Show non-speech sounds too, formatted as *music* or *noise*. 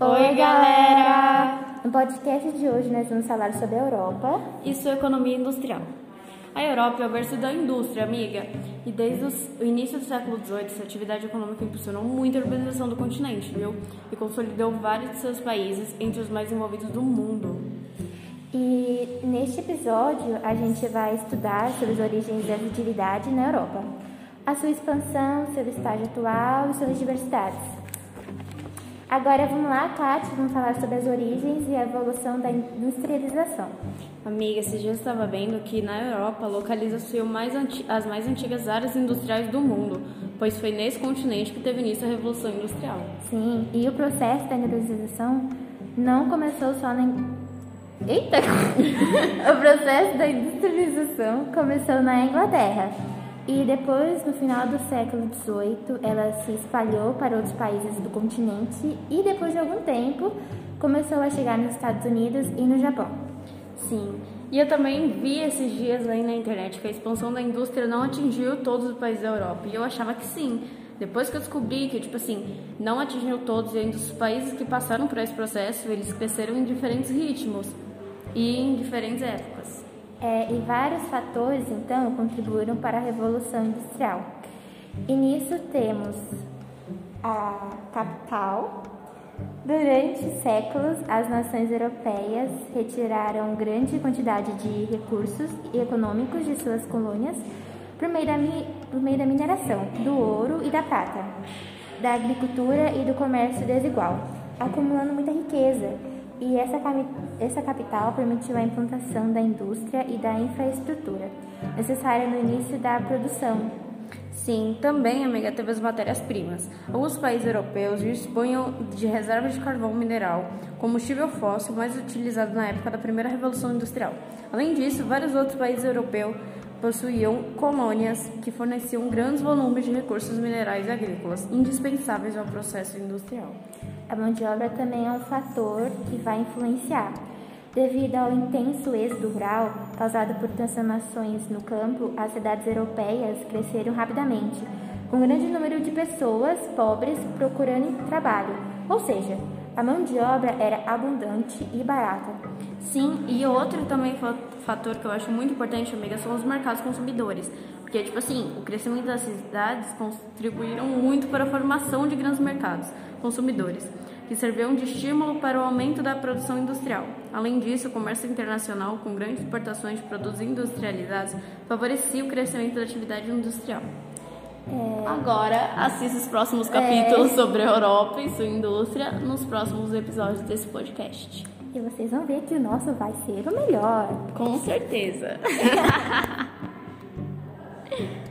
Oi, galera! No podcast de hoje nós vamos falar sobre a Europa e sua economia industrial. A Europa é o berço da indústria, amiga, e desde o início do século XVIII, essa atividade econômica impulsionou muito a urbanização do continente, viu? E consolidou vários de seus países entre os mais envolvidos do mundo. E neste episódio a gente vai estudar sobre as origens da agilidade na Europa, a sua expansão, seu estágio atual e suas diversidades. Agora vamos lá, Tati, vamos falar sobre as origens e a evolução da industrialização. Amiga, esses dias estava vendo que na Europa localiza-se as mais antigas áreas industriais do mundo, pois foi nesse continente que teve início a Revolução Industrial. Sim, e o processo da industrialização não começou só na. Eita! *laughs* o processo da industrialização começou na Inglaterra e depois, no final do século XVIII, ela se espalhou para outros países do continente e depois de algum tempo começou a chegar nos Estados Unidos e no Japão. Sim, e eu também vi esses dias aí na internet que a expansão da indústria não atingiu todos os países da Europa. E eu achava que sim. Depois que eu descobri que, tipo assim, não atingiu todos, e ainda os países que passaram por esse processo, eles cresceram em diferentes ritmos e em diferentes épocas. É, e vários fatores, então, contribuíram para a Revolução Industrial. E nisso temos a capital. Durante séculos, as nações europeias retiraram grande quantidade de recursos econômicos de suas colônias por meio da, por meio da mineração, do ouro e da prata, da agricultura e do comércio desigual, acumulando muita riqueza e essa, essa capital permitiu a implantação da indústria e da infraestrutura necessária no início da produção. Sim, também, amiga, teve as matérias-primas. Alguns países europeus dispunham de reservas de carvão mineral, combustível fóssil mais utilizado na época da primeira Revolução Industrial. Além disso, vários outros países europeus possuíam colônias que forneciam grandes volumes de recursos minerais agrícolas, indispensáveis ao processo industrial. A mão de obra também é um fator que vai influenciar. Devido ao intenso êxodo rural causado por transformações no campo, as cidades europeias cresceram rapidamente, com um grande número de pessoas pobres procurando trabalho, ou seja, a mão de obra era abundante e barata. Sim, e outro também fator que eu acho muito importante, amiga, são os mercados consumidores. Porque, tipo assim, o crescimento das cidades contribuíram muito para a formação de grandes mercados consumidores, que serviam de estímulo para o aumento da produção industrial. Além disso, o comércio internacional, com grandes exportações de produtos industrializados, favorecia o crescimento da atividade industrial. É... Agora, assista os próximos capítulos é... sobre a Europa e sua indústria nos próximos episódios desse podcast. E vocês vão ver que o nosso vai ser o melhor. Com certeza. *laughs*